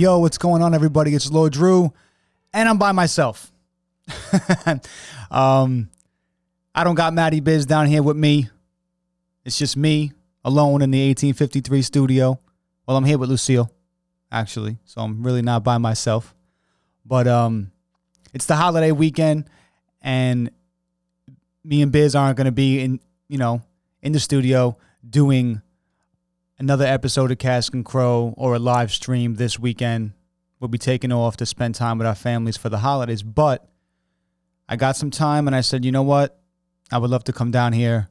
Yo, what's going on, everybody? It's Lord Drew, and I'm by myself. um, I don't got Maddie Biz down here with me. It's just me alone in the 1853 studio. Well, I'm here with Lucille, actually, so I'm really not by myself. But um, it's the holiday weekend, and me and Biz aren't going to be in, you know, in the studio doing another episode of Cask and Crow or a live stream this weekend. We'll be taking off to spend time with our families for the holidays. But I got some time and I said, you know what? I would love to come down here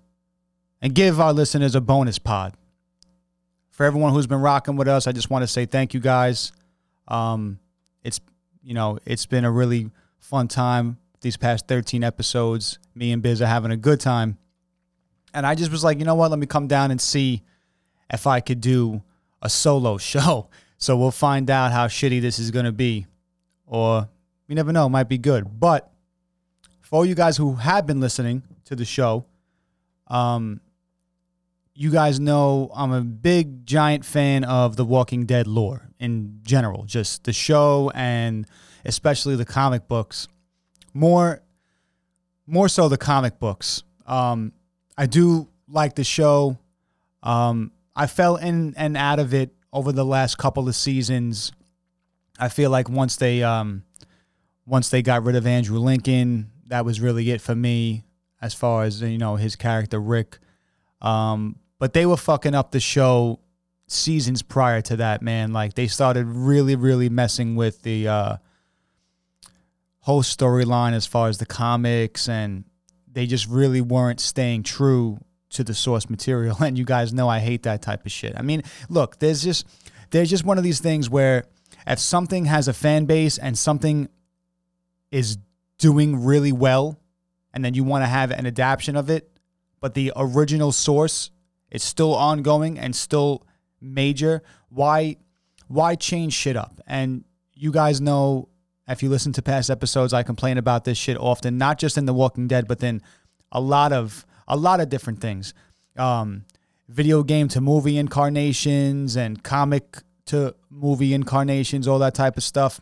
and give our listeners a bonus pod. For everyone who's been rocking with us, I just want to say thank you guys. Um, it's you know, it's been a really fun time these past 13 episodes. Me and Biz are having a good time. And I just was like, you know what? Let me come down and see if I could do a solo show. So we'll find out how shitty this is going to be. Or you never know, might be good. But for all you guys who have been listening to the show, um, you guys know I'm a big, giant fan of the Walking Dead lore in general, just the show and especially the comic books. More, more so the comic books. Um, I do like the show. Um, I fell in and out of it over the last couple of seasons. I feel like once they um, once they got rid of Andrew Lincoln, that was really it for me as far as you know his character Rick. Um, but they were fucking up the show seasons prior to that, man. Like they started really, really messing with the uh, whole storyline as far as the comics, and they just really weren't staying true to the source material. And you guys know I hate that type of shit. I mean, look, there's just there's just one of these things where if something has a fan base and something is doing really well, and then you want to have an adaptation of it, but the original source is still ongoing and still major, why why change shit up? And you guys know if you listen to past episodes, I complain about this shit often, not just in The Walking Dead, but then a lot of a lot of different things. Um, video game to movie incarnations and comic to movie incarnations, all that type of stuff.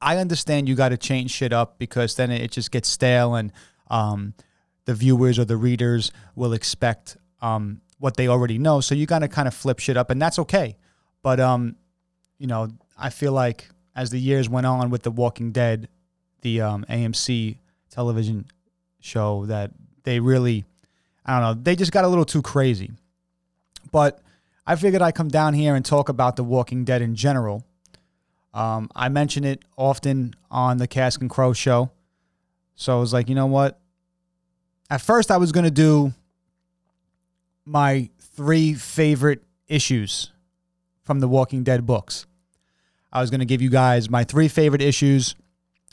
I understand you got to change shit up because then it just gets stale and um, the viewers or the readers will expect um, what they already know. So you got to kind of flip shit up, and that's okay. But um, you know, I feel like as the years went on with The Walking Dead, the um, AMC television show, that they really, I don't know, they just got a little too crazy. But I figured I'd come down here and talk about The Walking Dead in general. Um, I mention it often on the Cask and Crow show. So I was like, you know what? At first, I was going to do my three favorite issues from the Walking Dead books. I was going to give you guys my three favorite issues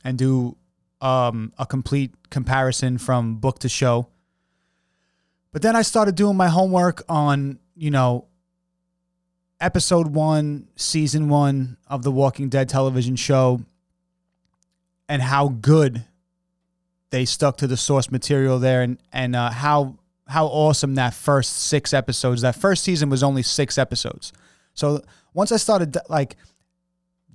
and do um, a complete comparison from book to show. But then I started doing my homework on, you know, episode one, season one of the Walking Dead television show and how good they stuck to the source material there and, and uh, how how awesome that first six episodes that first season was only six episodes so once i started like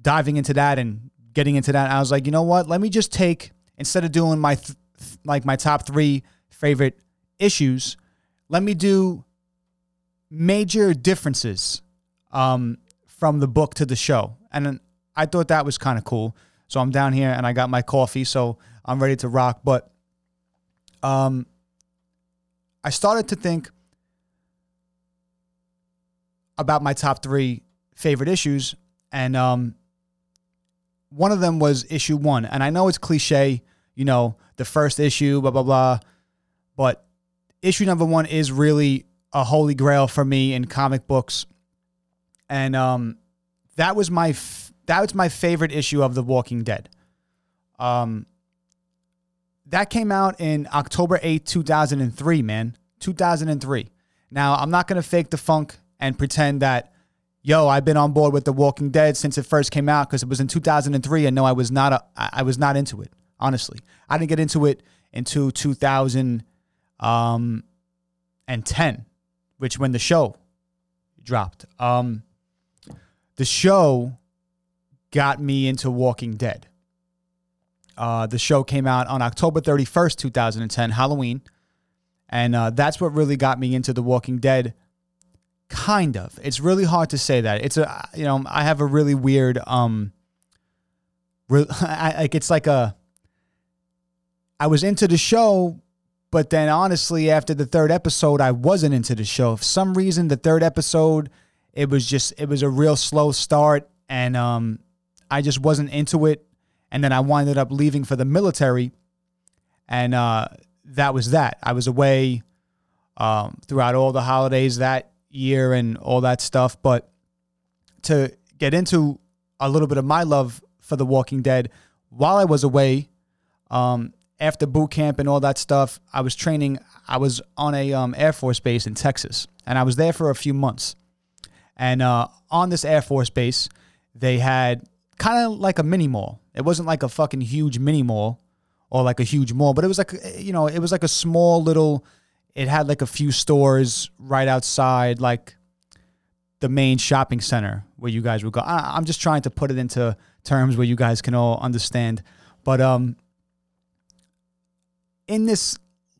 diving into that and getting into that i was like you know what let me just take instead of doing my th- like my top three favorite issues let me do major differences um, from the book to the show. And i thought that was kind of cool. So i'm down here and i got my coffee so i'm ready to rock. But um, I started to think about my top three favorite issues, and um, one of them was issue one. And I know it's cliche, you know, the first issue, blah blah blah, but issue number one is really a holy grail for me in comic books, and um, that was my f- that was my favorite issue of The Walking Dead. Um, that came out in October 8th, 2003, man. 2003. Now, I'm not going to fake the funk and pretend that, yo, I've been on board with The Walking Dead since it first came out because it was in 2003 and no, I was not a, I was not into it, honestly. I didn't get into it until 2010, um, which when the show dropped. Um, the show got me into Walking Dead. Uh, the show came out on October 31st, 2010, Halloween. And uh, that's what really got me into The Walking Dead. Kind of. It's really hard to say that. It's a, you know, I have a really weird, um, re- I, like, it's like a, I was into the show, but then honestly, after the third episode, I wasn't into the show. For some reason, the third episode, it was just, it was a real slow start. And um, I just wasn't into it and then I winded up leaving for the military, and uh, that was that. I was away um, throughout all the holidays that year and all that stuff. But to get into a little bit of my love for The Walking Dead, while I was away, um, after boot camp and all that stuff, I was training. I was on a um, Air Force base in Texas, and I was there for a few months. And uh, on this Air Force base, they had kind of like a mini mall. It wasn't like a fucking huge mini mall or like a huge mall, but it was like you know, it was like a small little. It had like a few stores right outside, like the main shopping center where you guys would go. I, I'm just trying to put it into terms where you guys can all understand. But um, in this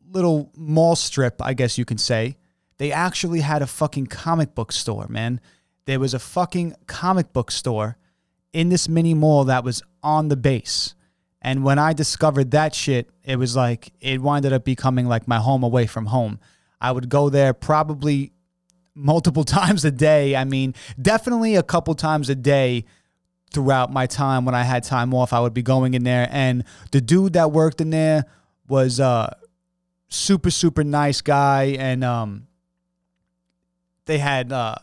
little mall strip, I guess you can say, they actually had a fucking comic book store, man. There was a fucking comic book store in this mini mall that was on the base. And when I discovered that shit, it was like it winded up becoming like my home away from home. I would go there probably multiple times a day. I mean, definitely a couple times a day throughout my time when I had time off. I would be going in there, and the dude that worked in there was a super super nice guy, and um, they had uh,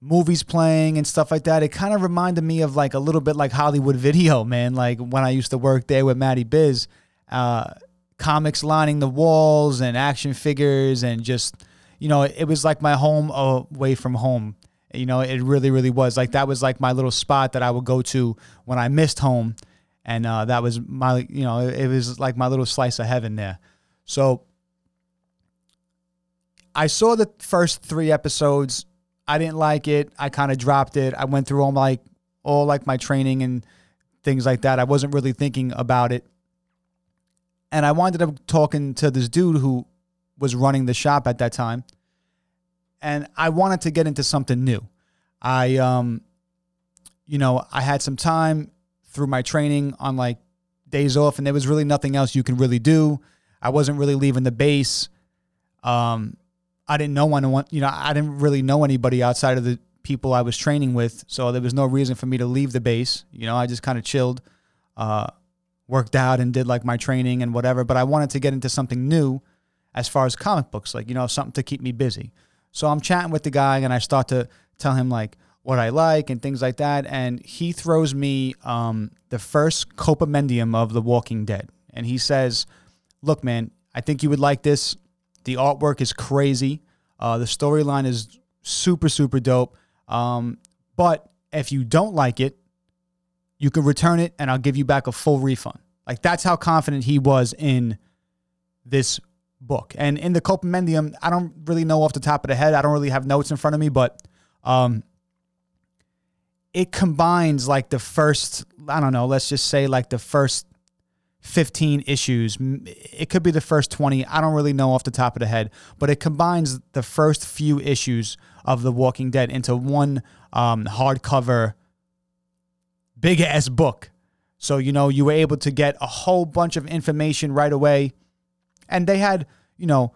movies playing and stuff like that. It kind of reminded me of like a little bit like Hollywood Video, man. Like when I used to work there with Matty Biz, uh, comics lining the walls and action figures and just you know it was like my home away from home. You know, it really, really was like that was like my little spot that I would go to when I missed home, and uh, that was my you know it was like my little slice of heaven there. So I saw the first three episodes I didn't like it. I kind of dropped it. I went through all my all like my training and things like that. I wasn't really thinking about it. And I wound up talking to this dude who was running the shop at that time. And I wanted to get into something new. I um you know, I had some time through my training on like days off and there was really nothing else you can really do. I wasn't really leaving the base. Um I didn't know anyone, you know, I didn't really know anybody outside of the people I was training with. So there was no reason for me to leave the base. You know, I just kind of chilled, uh, worked out and did like my training and whatever. But I wanted to get into something new as far as comic books, like, you know, something to keep me busy. So I'm chatting with the guy and I start to tell him like what I like and things like that. And he throws me um, the first compendium of The Walking Dead. And he says, Look, man, I think you would like this. The artwork is crazy. Uh, the storyline is super, super dope. Um, but if you don't like it, you can return it and I'll give you back a full refund. Like that's how confident he was in this book. And in the Compendium, I don't really know off the top of the head. I don't really have notes in front of me, but um, it combines like the first, I don't know, let's just say like the first 15 issues. It could be the first 20. I don't really know off the top of the head, but it combines the first few issues of The Walking Dead into one um, hardcover, big ass book. So, you know, you were able to get a whole bunch of information right away. And they had, you know,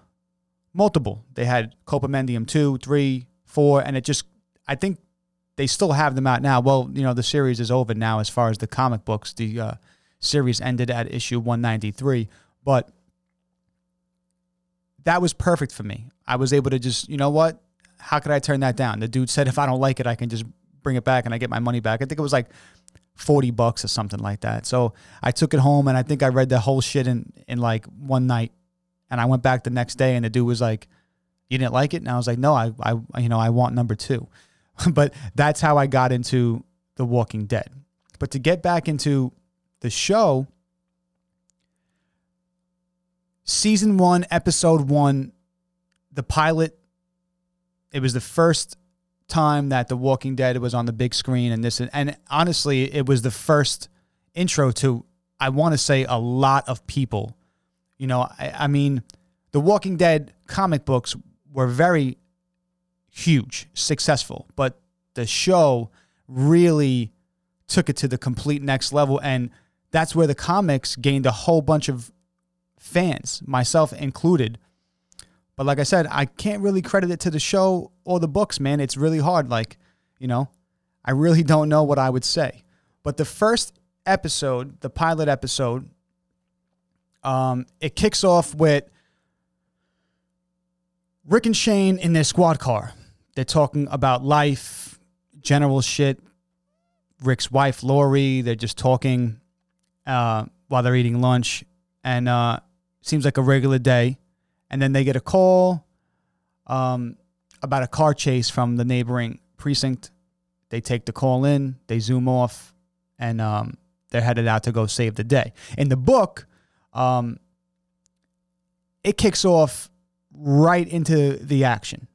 multiple. They had Compendium 2, 3, 4, and it just, I think they still have them out now. Well, you know, the series is over now as far as the comic books. The, uh, series ended at issue 193. But that was perfect for me. I was able to just, you know what? How could I turn that down? The dude said if I don't like it, I can just bring it back and I get my money back. I think it was like 40 bucks or something like that. So I took it home and I think I read the whole shit in, in like one night. And I went back the next day and the dude was like, You didn't like it? And I was like, No, I, I you know, I want number two. but that's how I got into The Walking Dead. But to get back into the show, season one, episode one, the pilot, it was the first time that The Walking Dead was on the big screen and this and honestly, it was the first intro to I want to say a lot of people. You know, I, I mean, The Walking Dead comic books were very huge, successful, but the show really took it to the complete next level and that's where the comics gained a whole bunch of fans, myself included. But like I said, I can't really credit it to the show or the books, man. It's really hard. Like, you know, I really don't know what I would say. But the first episode, the pilot episode, um, it kicks off with Rick and Shane in their squad car. They're talking about life, general shit. Rick's wife, Lori, they're just talking uh, while they're eating lunch. And uh, seems like a regular day and then they get a call um, about a car chase from the neighboring precinct. They take the call in, they zoom off, and um, they're headed out to go save the day. In the book, um, it kicks off right into the action.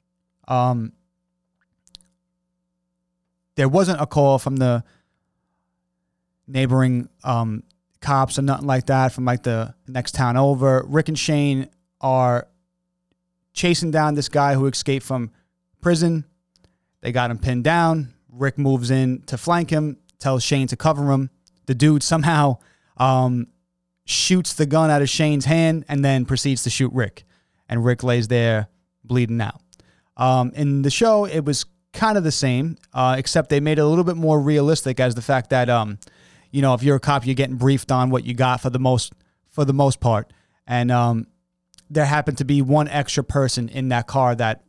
Um, there wasn't a call from the neighboring um, cops or nothing like that from like the next town over. Rick and Shane are chasing down this guy who escaped from prison. They got him pinned down. Rick moves in to flank him, tells Shane to cover him. The dude somehow um, shoots the gun out of Shane's hand and then proceeds to shoot Rick. And Rick lays there bleeding out. Um, in the show, it was kind of the same, uh, except they made it a little bit more realistic as the fact that, um, you know, if you're a cop, you're getting briefed on what you got for the most for the most part. And um, there happened to be one extra person in that car that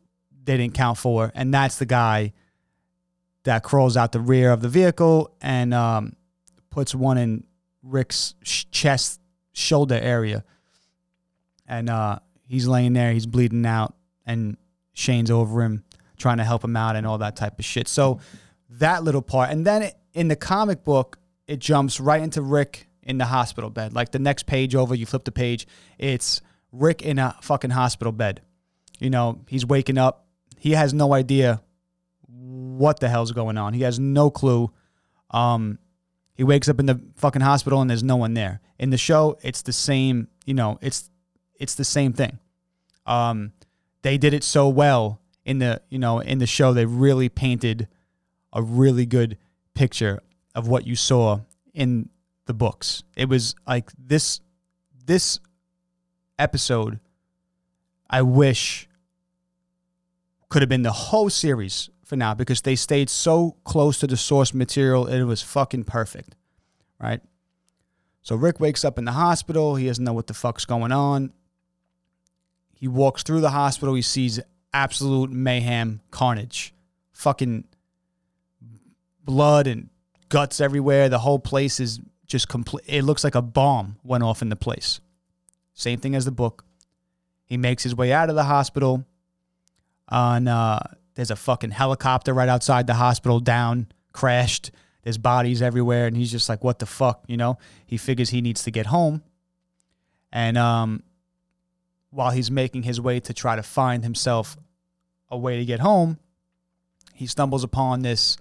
they didn't count for, and that's the guy that crawls out the rear of the vehicle and um, puts one in Rick's chest shoulder area, and uh, he's laying there, he's bleeding out, and Shane's over him trying to help him out and all that type of shit. So that little part, and then in the comic book, it jumps right into Rick in the hospital bed. Like the next page over, you flip the page, it's Rick in a fucking hospital bed. You know, he's waking up. He has no idea what the hell's going on. He has no clue. Um, he wakes up in the fucking hospital and there's no one there. In the show, it's the same. You know, it's it's the same thing. Um, they did it so well in the you know in the show. They really painted a really good picture of what you saw in the books. It was like this this episode, I wish could have been the whole series for now because they stayed so close to the source material. It was fucking perfect, right? So Rick wakes up in the hospital. He doesn't know what the fuck's going on. He walks through the hospital. He sees absolute mayhem, carnage, fucking blood and guts everywhere. The whole place is just complete. It looks like a bomb went off in the place. Same thing as the book. He makes his way out of the hospital. On uh, there's a fucking helicopter right outside the hospital, down, crashed. There's bodies everywhere, and he's just like, "What the fuck?" You know. He figures he needs to get home, and um, while he's making his way to try to find himself a way to get home, he stumbles upon this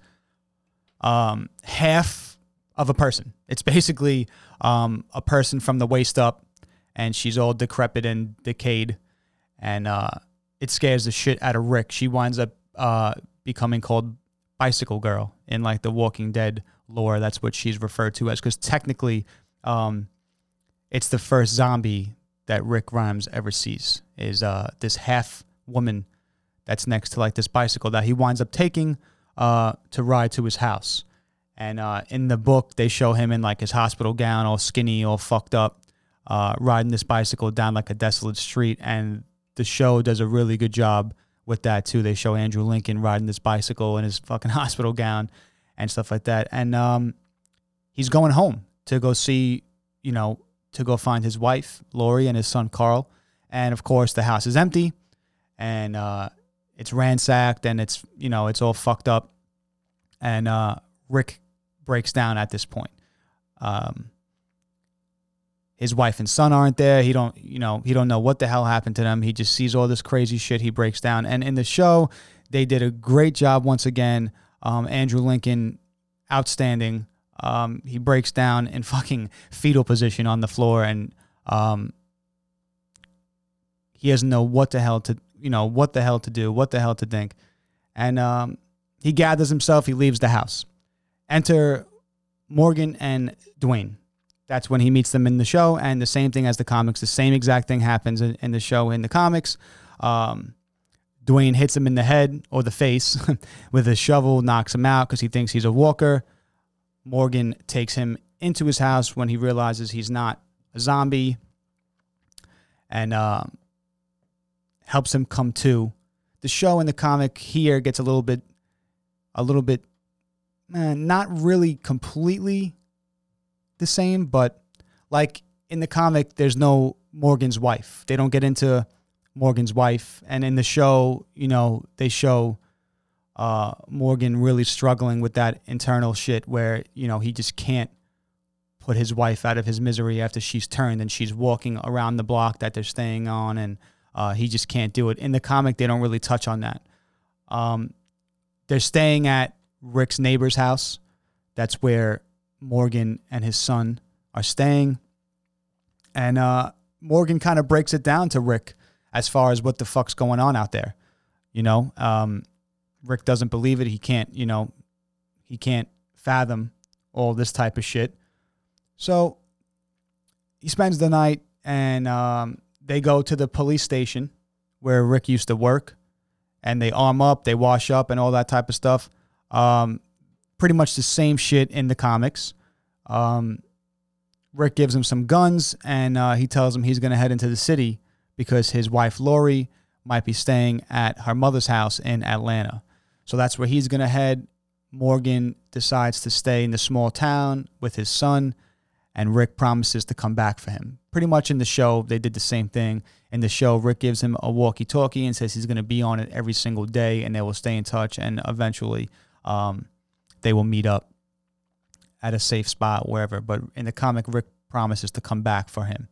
um, half of a person. It's basically um, a person from the waist up and she's all decrepit and decayed, and uh, it scares the shit out of Rick. She winds up uh, becoming called Bicycle Girl in like the Walking Dead lore. That's what she's referred to as because technically, um, it's the first zombie that Rick Grimes ever sees. Is uh, this half woman that's next to like this bicycle that he winds up taking uh, to ride to his house. And uh, in the book, they show him in like his hospital gown, all skinny, all fucked up, uh, riding this bicycle down like a desolate street. And the show does a really good job with that too. They show Andrew Lincoln riding this bicycle in his fucking hospital gown and stuff like that. And um, he's going home to go see, you know, to go find his wife Lori and his son Carl. And of course, the house is empty, and uh, it's ransacked, and it's you know it's all fucked up. And uh, Rick breaks down at this point. Um, his wife and son aren't there. He don't, you know, he don't know what the hell happened to them. He just sees all this crazy shit. He breaks down. And in the show, They did a great job once again. Um, Andrew Lincoln, outstanding. Um, he breaks down in fucking fetal position on the floor and um, he doesn't know what the hell to you know what the hell to do, what the hell to think, and um, he gathers himself. He leaves the house. Enter Morgan and Duane. That's when he meets them in the show, and the same thing as the comics. The same exact thing happens in, in the show in the comics. Um, Duane hits him in the head or the face with a shovel, knocks him out because he thinks he's a walker. Morgan takes him into his house when he realizes he's not a zombie and uh, helps him come to. The show in the comic here gets a little bit, a little bit, eh, not really completely the same, but like in the comic, there's no Morgan's wife. They don't get into Morgan's wife, and in the show, you know, they show uh, Morgan really struggling with that internal shit where you know he just can't put his wife out of his misery after she's turned and she's walking around the block that they're staying on, and uh, he just can't do it. In the comic, they don't really touch on that. Um, they're staying at Rick's neighbor's house. That's where Morgan and his son are staying, and uh, Morgan kind of breaks it down to Rick as far as what the fuck's going on out there. You know, um, Rick doesn't believe it. He can't, you know, he can't fathom all this type of shit. So he spends the night and um, they go to the police station where Rick used to work and they arm up, they wash up, and all that type of stuff. Um, pretty much the same shit in the comics. Um, Rick gives him some guns and uh, he tells him he's going to head into the city because his wife Lori might be staying at her mother's house in Atlanta. So that's where he's going to head. Morgan decides to stay in the small town with his son, and Rick promises to come back for him. Pretty much in the show, they did the same thing. In the show, Rick gives him a walkie talkie and says he's going to be on it every single day, and they will stay in touch, and eventually um, they will meet up at a safe spot, wherever. But in the comic, Rick promises to come back for him.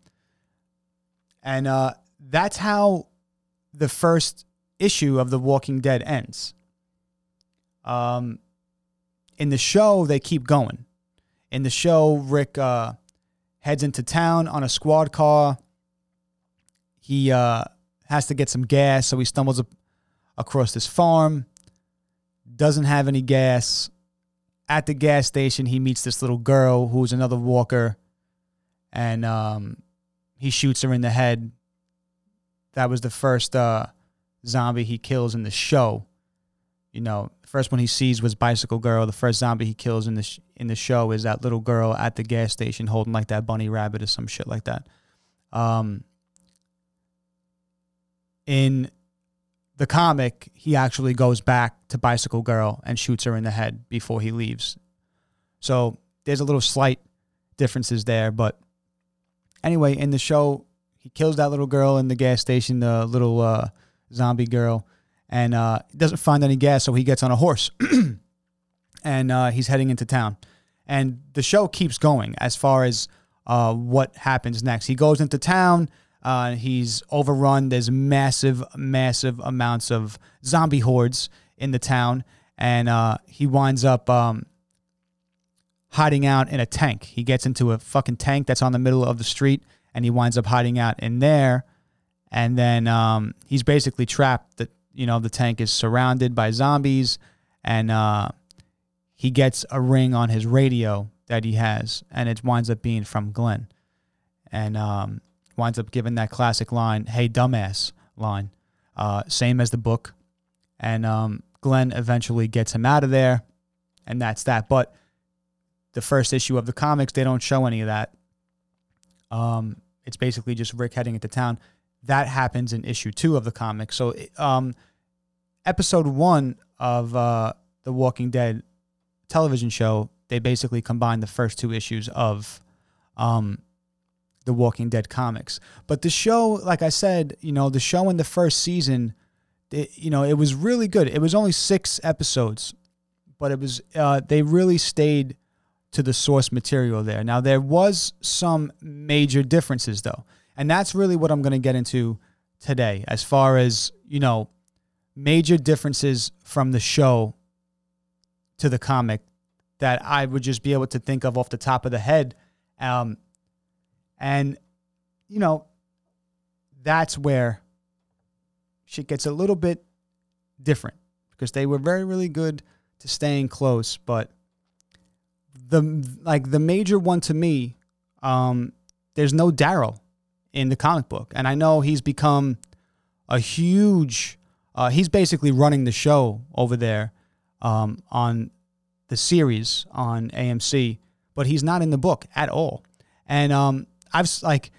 And uh, that's how the first issue of The Walking Dead ends. Um, in the show, they keep going. In the show, Rick uh, heads into town on a squad car. He uh, has to get some gas, so he stumbles across this farm. Doesn't have any gas. At the gas station, he meets this little girl who's another walker, and um, he shoots her in the head that was the first uh, zombie he kills in the show. You know, the first one he sees was Bicycle Girl. The first zombie he kills in the sh- in the show is that little girl at the gas station holding like that bunny rabbit or some shit like that. Um, in the comic, he actually goes back to Bicycle Girl and shoots her in the head before he leaves. So there's a little slight differences there, but anyway, in the show, he kills that little girl in the gas station, the little uh, zombie girl, and uh, doesn't find any gas, so he gets on a horse and uh, he's heading into town. And the show keeps going as far as uh, what happens next. He goes into town. Uh, he's overrun. There's massive, massive amounts of zombie hordes in the town, and uh, he winds up um, hiding out in a tank. He gets into a fucking tank that's on the middle of the street and he winds up hiding out in there. And then um, he's basically trapped. That you know the tank is surrounded by zombies, and uh, he gets a ring on his radio that he has, and it winds up being from Glenn, and um, winds up giving that classic line, "Hey, dumbass" line, uh, same as the book, and um, Glenn eventually gets him out of there, and that's that. But the first issue of the comics, they don't show any of that. Um, it's basically just Rick heading into town. That happens in issue two of the comic. So, um, episode one of uh, the Walking Dead television show, they basically combined the first two issues of um, the Walking Dead comics. But the show, like I said, you know, the show in the first season, it, you know, it was really good. It was only six episodes, but it was uh, they really stayed to the source material there. Now, there was some major differences, though. And that's really what I'm going to get into today, as far as, you know, major differences from the show to the comic that I would just be able to think of off the top of the head. Um, and, you know, that's where shit gets a little bit different because they were very, really good to staying close. But the like the major one to me, um, there's no Daryl in the comic book, and I know he's become a huge. Uh, he's basically running the show over there um, on the series on AMC, but he's not in the book at all. And um, I've like,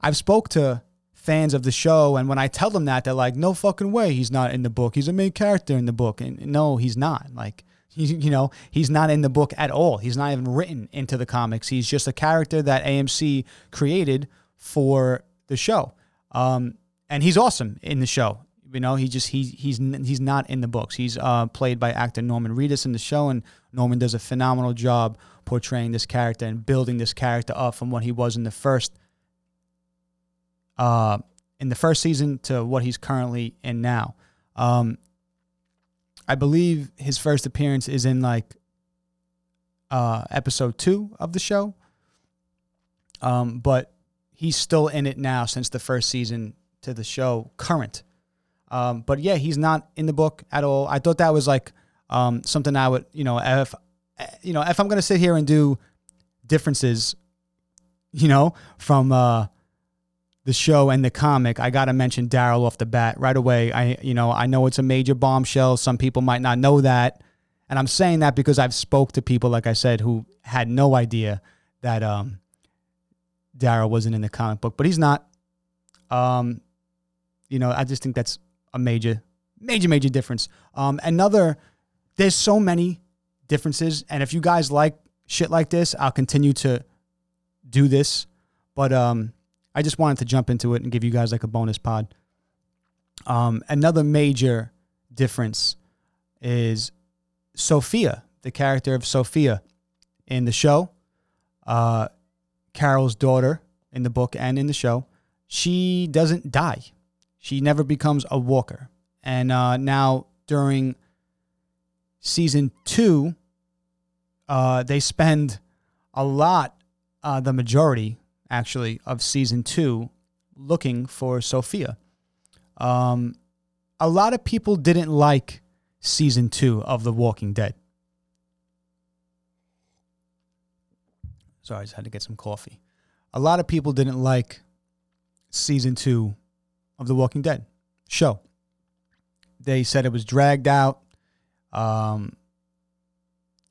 I've spoke to fans of the show, and when I tell them that, they're like, "No fucking way, he's not in the book. He's a main character in the book." And no, he's not. Like, you know, he's not in the book at all. He's not even written into the comics. He's just a character that AMC created for the show. Um, and he's awesome in the show. You know, he just he he's he's not in the books. He's uh, played by actor Norman Reedus in the show, and Norman does a phenomenal job portraying this character and building this character up from what he was in the first uh, in the first season to what he's currently in now. Um, I believe his first appearance is in like uh, episode two of the show. Um, but he's still in it now since the first season to the show current. Um, but yeah, he's not in the book at all. I thought that was like um, something I would, you know, if you know, if I'm gonna sit here and do differences, you know, from uh, the show and the comic, I gotta mention Daryl off the bat right away. I, you know, I know it's a major bombshell. Some people might not know that, and I'm saying that because I've spoke to people, like I said, who had no idea that um, Daryl wasn't in the comic book, but he's not. Um, you know, I just think that's a major, major, major difference. Um, another, there's so many differences, and if you guys like shit like this, I'll continue to do this. But um, I just wanted to jump into it and give you guys like a bonus pod. Um, another major difference is Sophia, the character of Sophia in the show, uh, Carol's daughter in the book and in the show. She doesn't die she never becomes a walker. And uh, now during season two, uh, they spend a lot, uh, the majority actually, of season two looking for Sophia. Um, a lot of people didn't like season two of The Walking Dead. Sorry, I just had to get some coffee. A lot of people didn't like season two of The Walking Dead show. They said it was dragged out um,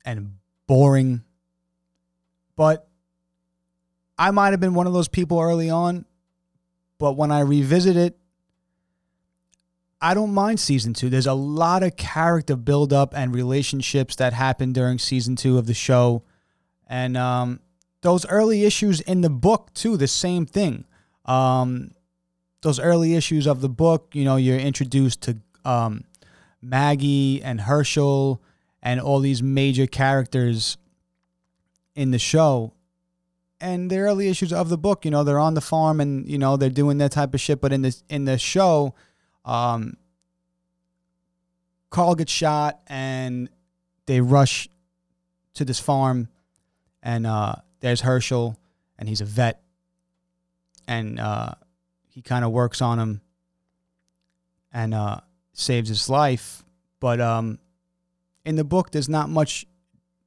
and boring. But I might have been one of those people early on. But when I revisit it, I don't mind season two. There's a lot of character buildup and relationships that happen during season two of the show. And um, those early issues in the book, too, the same thing. Um, those early issues of the book, you know, you're introduced to um, Maggie and Hershel and all these major characters in the show. And the early issues of the book, you know, they're on the farm and you know they're doing that type of shit. But in the in the show, um, Carl gets shot and they rush to this farm, and uh, there's Hershel, and he's a vet, and uh, he kind of works on him and uh, saves his life. But um, in the book, there's not much,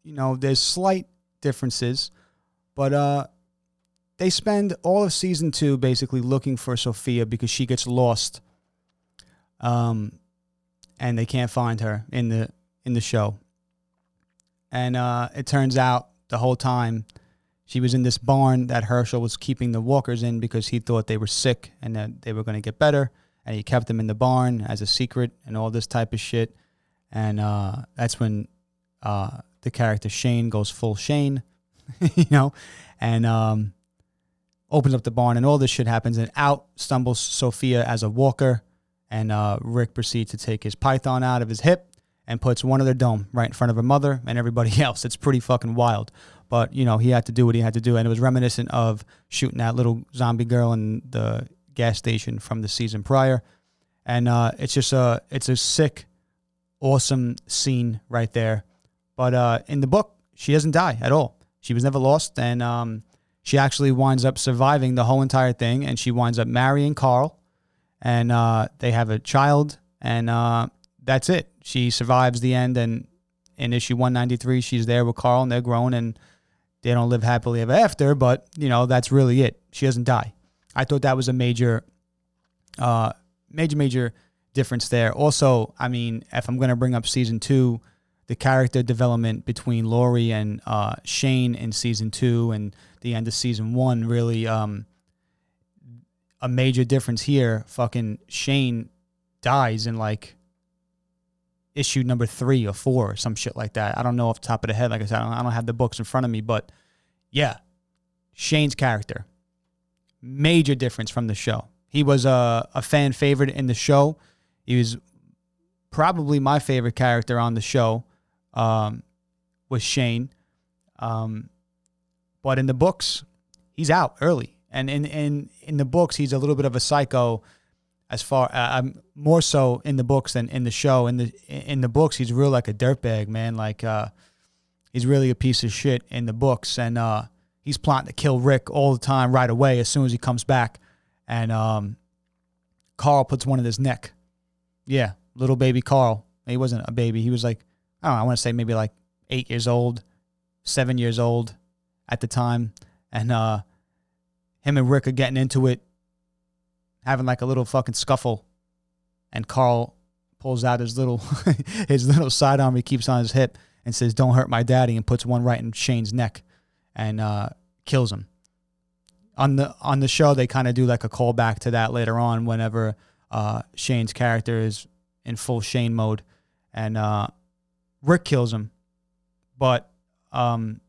you know, there's slight differences, but uh, they spend all of season two basically looking for Sophia because she gets lost, um, and they can't find her in the in the show. And uh, it turns out the whole time she was in this barn that Hershel was keeping the walkers in because he thought they were sick and that they were going to get better. And he kept them in the barn as a secret and all this type of shit. And uh, that's when uh, the character Shane goes full Shane, you know, and um, opens up the barn and all this shit happens. And out stumbles Sophia as a walker. And uh, Rick proceeds to take his python out of his hip and puts one of their dome right in front of her mother and everybody else. It's pretty fucking wild. But you know, he had to do what he had to do, and it was reminiscent of shooting that little zombie girl in the gas station from the season prior. and uh, it's just a it's a sick, awesome scene right there. But uh, in the book, she doesn't die at all. She was never lost, and um, she actually winds up surviving the whole entire thing, and she winds up marrying Carl, and uh, they have a child, and uh, that's it. She survives the end, and in issue 193, she's there with Carl, and they're grown, and they don't live happily ever after. But you know, that's really it. She doesn't die. I thought that was a major, uh, major, major difference there. Also, I mean, if I'm going to bring up season two, the character development between Lori and uh, Shane in season two and the end of season one really um, a major difference here. Fucking Shane dies in like issue number three or four or some shit like that. I don't know off the top of the head. Like I said, I don't, I don't have the books in front of me, but yeah, Shane's character major difference from the show. He was a, a fan favorite in the show. He was probably my favorite character on the show. Um, was Shane, um, but in the books, he's out early, and in in in the books, he's a little bit of a psycho. As far, uh, um, more so in the books than in the show. In the in the books, he's real like a dirtbag, man. Like uh, he's really a piece of shit in the books, and uh, he's plotting to kill Rick all the time right away as soon as he comes back. And um, Carl puts one in his neck. Yeah, little baby Carl. He wasn't a baby. He was like, I don't know, I want to say maybe like eight years old, seven years old at the time. And uh, him and Rick are getting into it, having like a little fucking scuffle. And Carl pulls out his little his little sidearm he keeps on his hip and says, Don't hurt my daddy, and puts one right in Shane's neck and uh, kills him. On the on the show, they kind of do like a callback to that later on, whenever uh, Shane's character is in full Shane mode, and uh, Rick kills him, but um,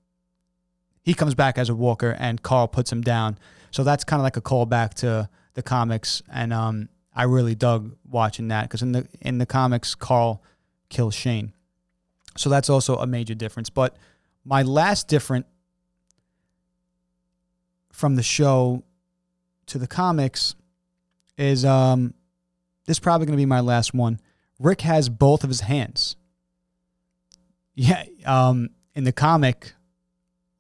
he comes back as a Walker, and Carl puts him down. So that's kind of like a callback to the comics, and um, I really dug watching that because in the in the comics, Carl kills Shane. So that's also a major difference. But my last different from the show to the comics is um this is probably going to be my last one. Rick has both of his hands. Yeah, um in the comic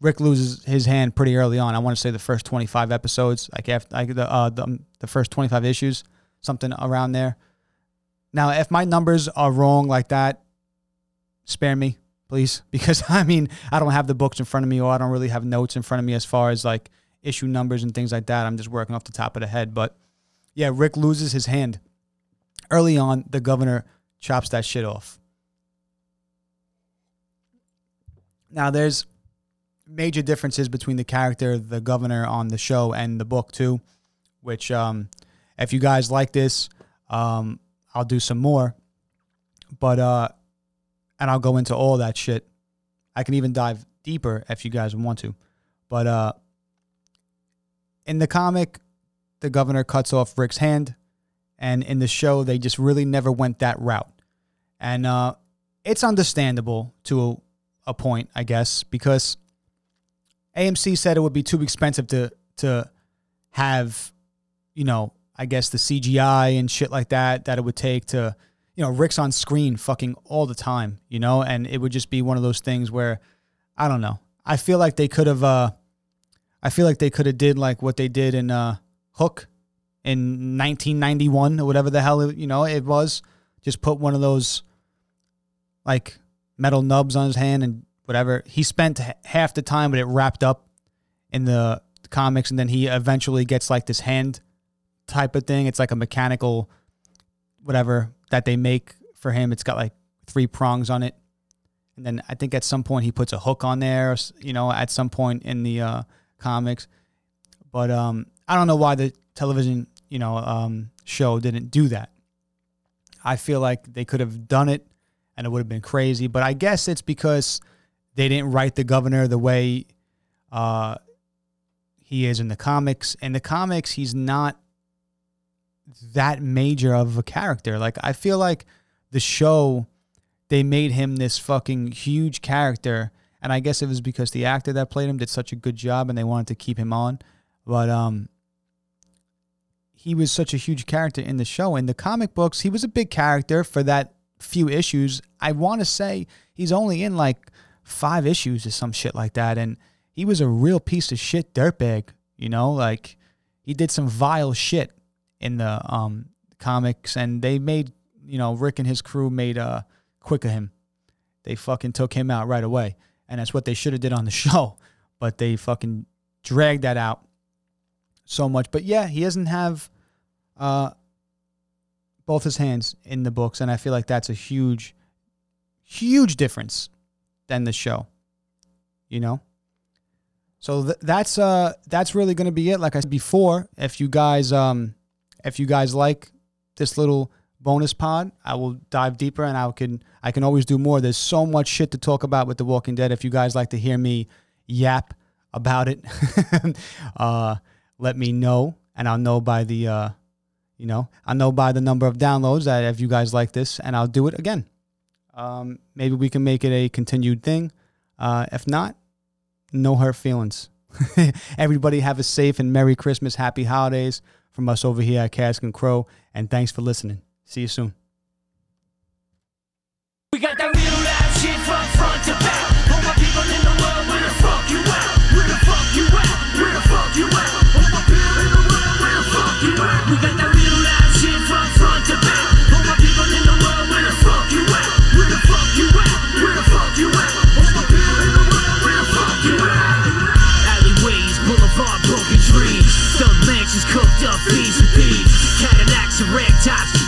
Rick loses his hand pretty early on. I want to say the first 25 episodes, like after like the uh the, the first 25 issues, something around there. Now, if my numbers are wrong like that, spare me, please, because I mean, I don't have the books in front of me or I don't really have notes in front of me as far as like issue numbers and things like that. I'm just working off the top of the head. But yeah, Rick loses his hand. Early on, the governor chops that shit off. Now, there's major differences between the character, the governor on the show, and the book, too, which, um, if you guys like this, um, I'll do some more. But, uh, and I'll go into all that shit. I can even dive deeper if you guys want to. But, uh, in the comic, the governor cuts off Rick's hand, and in the show, they just really never went that route. And uh, it's understandable to a, a point, I guess, because AMC said it would be too expensive to to have, you know, I guess the CGI and shit like that that it would take to, you know, Rick's on screen fucking all the time, you know, and it would just be one of those things where, I don't know. I feel like they could have. Uh, I feel like they could have did like what they did in uh, Hook in 1991 or whatever the hell it, you know it was. Just put one of those like metal nubs on his hand and whatever. He spent half the time, but it wrapped up in the comics, and then he eventually gets like this hand type of thing. It's like a mechanical whatever that they make for him. It's got like three prongs on it, and then I think at some point he puts a hook on there. You know, at some point in the uh, comics. But um, I don't know why the television, you know, um, show didn't do that. I feel like they could have done it, and it would have been crazy. But I guess it's because they didn't write the governor the way uh, he is in the comics. In the comics, he's not that major of a character. Like I feel like the show they made him this fucking huge character and I guess it was because the actor that played him did such a good job and they wanted to keep him on. But um, he was such a huge character in the show. In the comic books, he was a big character for that few issues. I want to say he's only in like five issues or some shit like that. And he was a real piece of shit dirtbag, you know, like he did some vile shit in the um, comics and they made, you know, Rick and his crew made uh, quick of him. They fucking took him out right away. And that's what they should have did on the show. But they fucking dragged that out so much. But yeah, he doesn't have uh, both his hands in the books, and I feel like that's a huge, huge difference than the show. You know. So th- that's uh that's really gonna be it. Like I said before, if you guys um if you guys like this little bonus pod, I will dive deeper and I can I can always do more. There's so much shit to talk about with The Walking Dead. If you guys like to hear me yap about it, uh, let me know, and I'll know by the uh, you know I'll know by the number of downloads that if you guys like this, and I'll do it again. Um, maybe we can make it a continued thing. Uh, if not, no hurt feelings. Everybody have a safe and Merry Christmas, Happy Holidays from us over here at Cask and Crow, and thanks for listening. See you soon. Cadillacs and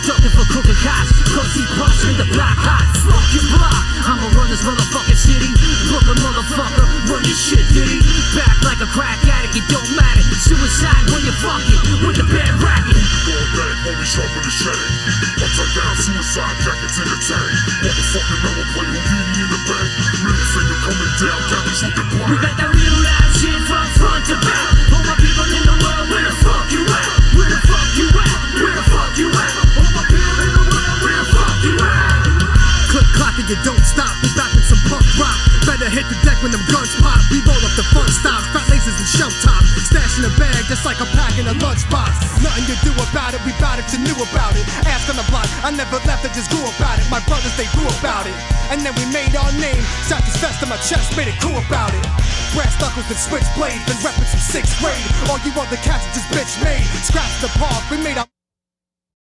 On my chest, made it cool about it. Brass knuckles and switchblades, been reppin' since sixth grade. All you other cats just bitch made. Scratch the park, we made our